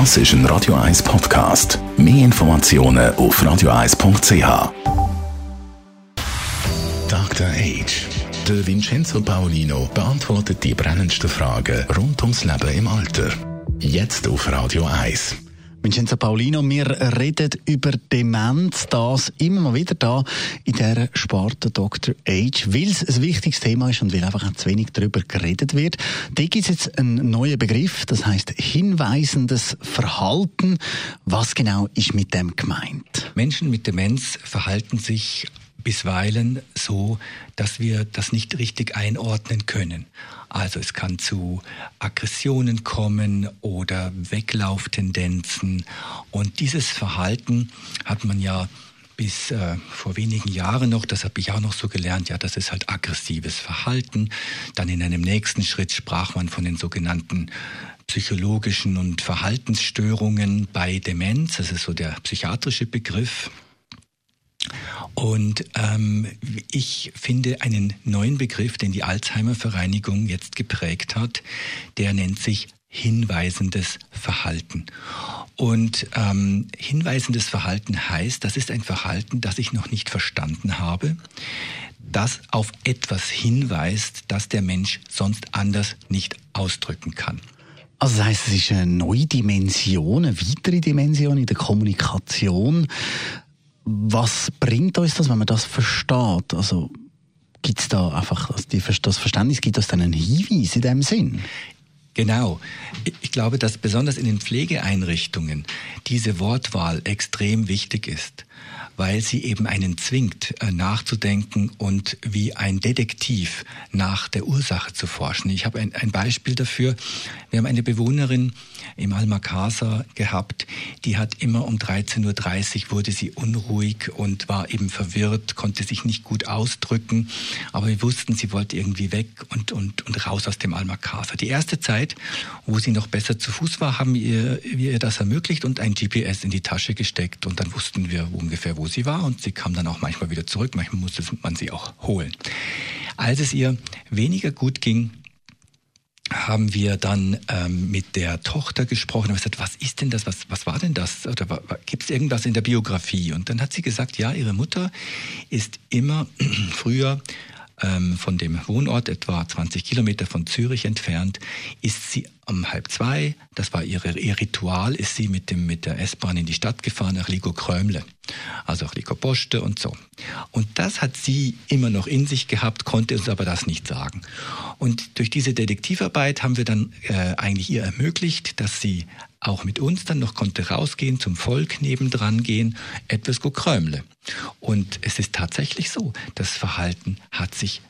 Das ist ein Radio 1 Podcast. Mehr Informationen auf radio1.ch. Dr. Age. Der Vincenzo Paolino beantwortet die brennendsten Fragen rund ums Leben im Alter. Jetzt auf Radio 1. Vincenzo Paulino, wir reden über Demenz, das immer mal wieder da in der Sparte Dr. Age, weil es ein wichtiges Thema ist und weil einfach auch zu wenig darüber geredet wird. Da gibt es jetzt einen neuen Begriff, das heißt hinweisendes Verhalten. Was genau ist mit dem gemeint? Menschen mit Demenz verhalten sich bisweilen so, dass wir das nicht richtig einordnen können. Also es kann zu Aggressionen kommen oder Weglauftendenzen. Und dieses Verhalten hat man ja bis äh, vor wenigen Jahren noch, das habe ich auch noch so gelernt, ja, das ist halt aggressives Verhalten. Dann in einem nächsten Schritt sprach man von den sogenannten psychologischen und Verhaltensstörungen bei Demenz. Das ist so der psychiatrische Begriff. Und ähm, ich finde einen neuen Begriff, den die Alzheimer-Vereinigung jetzt geprägt hat, der nennt sich hinweisendes Verhalten. Und ähm, hinweisendes Verhalten heißt, das ist ein Verhalten, das ich noch nicht verstanden habe, das auf etwas hinweist, das der Mensch sonst anders nicht ausdrücken kann. Also das heißt, es ist eine neue Dimension, eine weitere Dimension in der Kommunikation. Was bringt uns das, wenn man das versteht? Also gibt es da einfach das Verständnis, gibt es dann einen Hinweis in dem Sinn? Genau. Ich glaube, dass besonders in den Pflegeeinrichtungen diese Wortwahl extrem wichtig ist, weil sie eben einen zwingt, äh, nachzudenken und wie ein Detektiv nach der Ursache zu forschen. Ich habe ein, ein Beispiel dafür. Wir haben eine Bewohnerin im Almakaser gehabt, die hat immer um 13.30 Uhr wurde sie unruhig und war eben verwirrt, konnte sich nicht gut ausdrücken, aber wir wussten, sie wollte irgendwie weg und, und, und raus aus dem Almakaser. Die erste Zeit Zeit, wo sie noch besser zu Fuß war, haben wir, wir ihr das ermöglicht und ein GPS in die Tasche gesteckt und dann wussten wir ungefähr, wo sie war und sie kam dann auch manchmal wieder zurück, manchmal musste man sie auch holen. Als es ihr weniger gut ging, haben wir dann ähm, mit der Tochter gesprochen und gesagt, was ist denn das, was, was war denn das? Oder gibt es irgendwas in der Biografie? Und dann hat sie gesagt, ja, ihre Mutter ist immer früher von dem Wohnort, etwa 20 Kilometer von Zürich entfernt, ist sie um halb zwei, das war ihre, ihr Ritual, ist sie mit, dem, mit der S-Bahn in die Stadt gefahren nach Ligo Krömle, also auch Ligo Poste und so. Und das hat sie immer noch in sich gehabt, konnte uns aber das nicht sagen. Und durch diese Detektivarbeit haben wir dann äh, eigentlich ihr ermöglicht, dass sie auch mit uns dann noch konnte rausgehen, zum Volk nebendran gehen, etwas go Krömle. Und es ist tatsächlich so, das Verhalten hat sich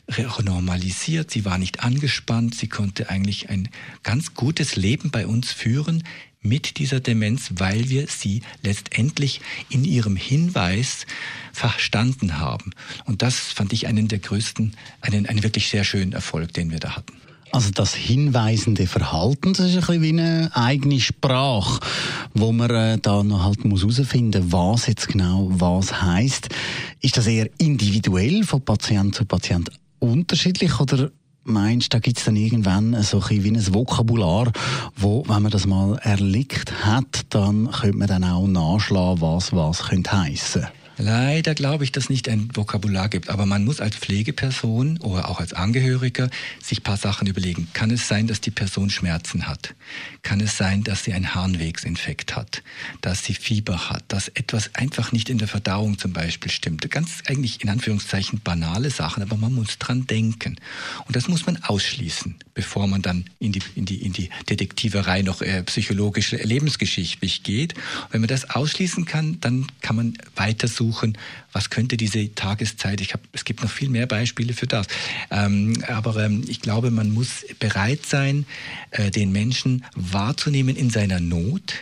normalisiert, sie war nicht angespannt, sie konnte eigentlich ein ganz gutes Leben bei uns führen mit dieser Demenz, weil wir sie letztendlich in ihrem Hinweis verstanden haben. Und das fand ich einen der größten, einen, einen wirklich sehr schönen Erfolg, den wir da hatten. Also das hinweisende Verhalten, das ist ein bisschen wie eine eigene Sprache, wo man äh, da noch halt muss herausfinden, was jetzt genau was heißt. Ist das eher individuell von Patient zu Patient unterschiedlich oder meinst, da gibt es dann irgendwann so ein wie ein Vokabular, wo, wenn man das mal erlickt hat, dann könnte man dann auch nachschlagen, was was könnte heissen. Leider glaube ich, dass es nicht ein Vokabular gibt, aber man muss als Pflegeperson oder auch als Angehöriger sich paar Sachen überlegen. Kann es sein, dass die Person Schmerzen hat? Kann es sein, dass sie einen Harnwegsinfekt hat? Dass sie Fieber hat? Dass etwas einfach nicht in der Verdauung zum Beispiel stimmt? Ganz eigentlich in Anführungszeichen banale Sachen, aber man muss dran denken. Und das muss man ausschließen, bevor man dann in die, in die, in die Detektiverei noch äh, psychologisch lebensgeschichtlich geht. Und wenn man das ausschließen kann, dann kann man weiter suchen suchen, was könnte diese Tageszeit, ich hab, es gibt noch viel mehr Beispiele für das, ähm, aber ähm, ich glaube, man muss bereit sein, äh, den Menschen wahrzunehmen in seiner Not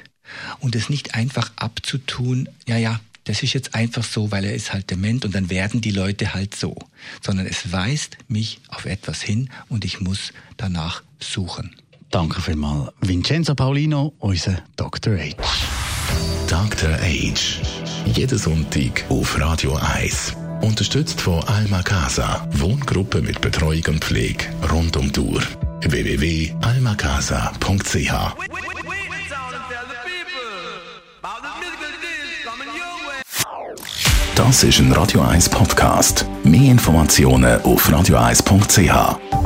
und es nicht einfach abzutun, ja, ja, das ist jetzt einfach so, weil er ist halt dement und dann werden die Leute halt so, sondern es weist mich auf etwas hin und ich muss danach suchen. Danke vielmals, Vincenzo Paulino, unser Dr. H. Dr. Age. Jeden Sonntag auf Radio 1. Unterstützt von Alma Casa. Wohngruppe mit Betreuung und Pflege rund um Tour. www.almacasa.ch Das ist ein Radio 1 Podcast. Mehr Informationen auf radio1.ch.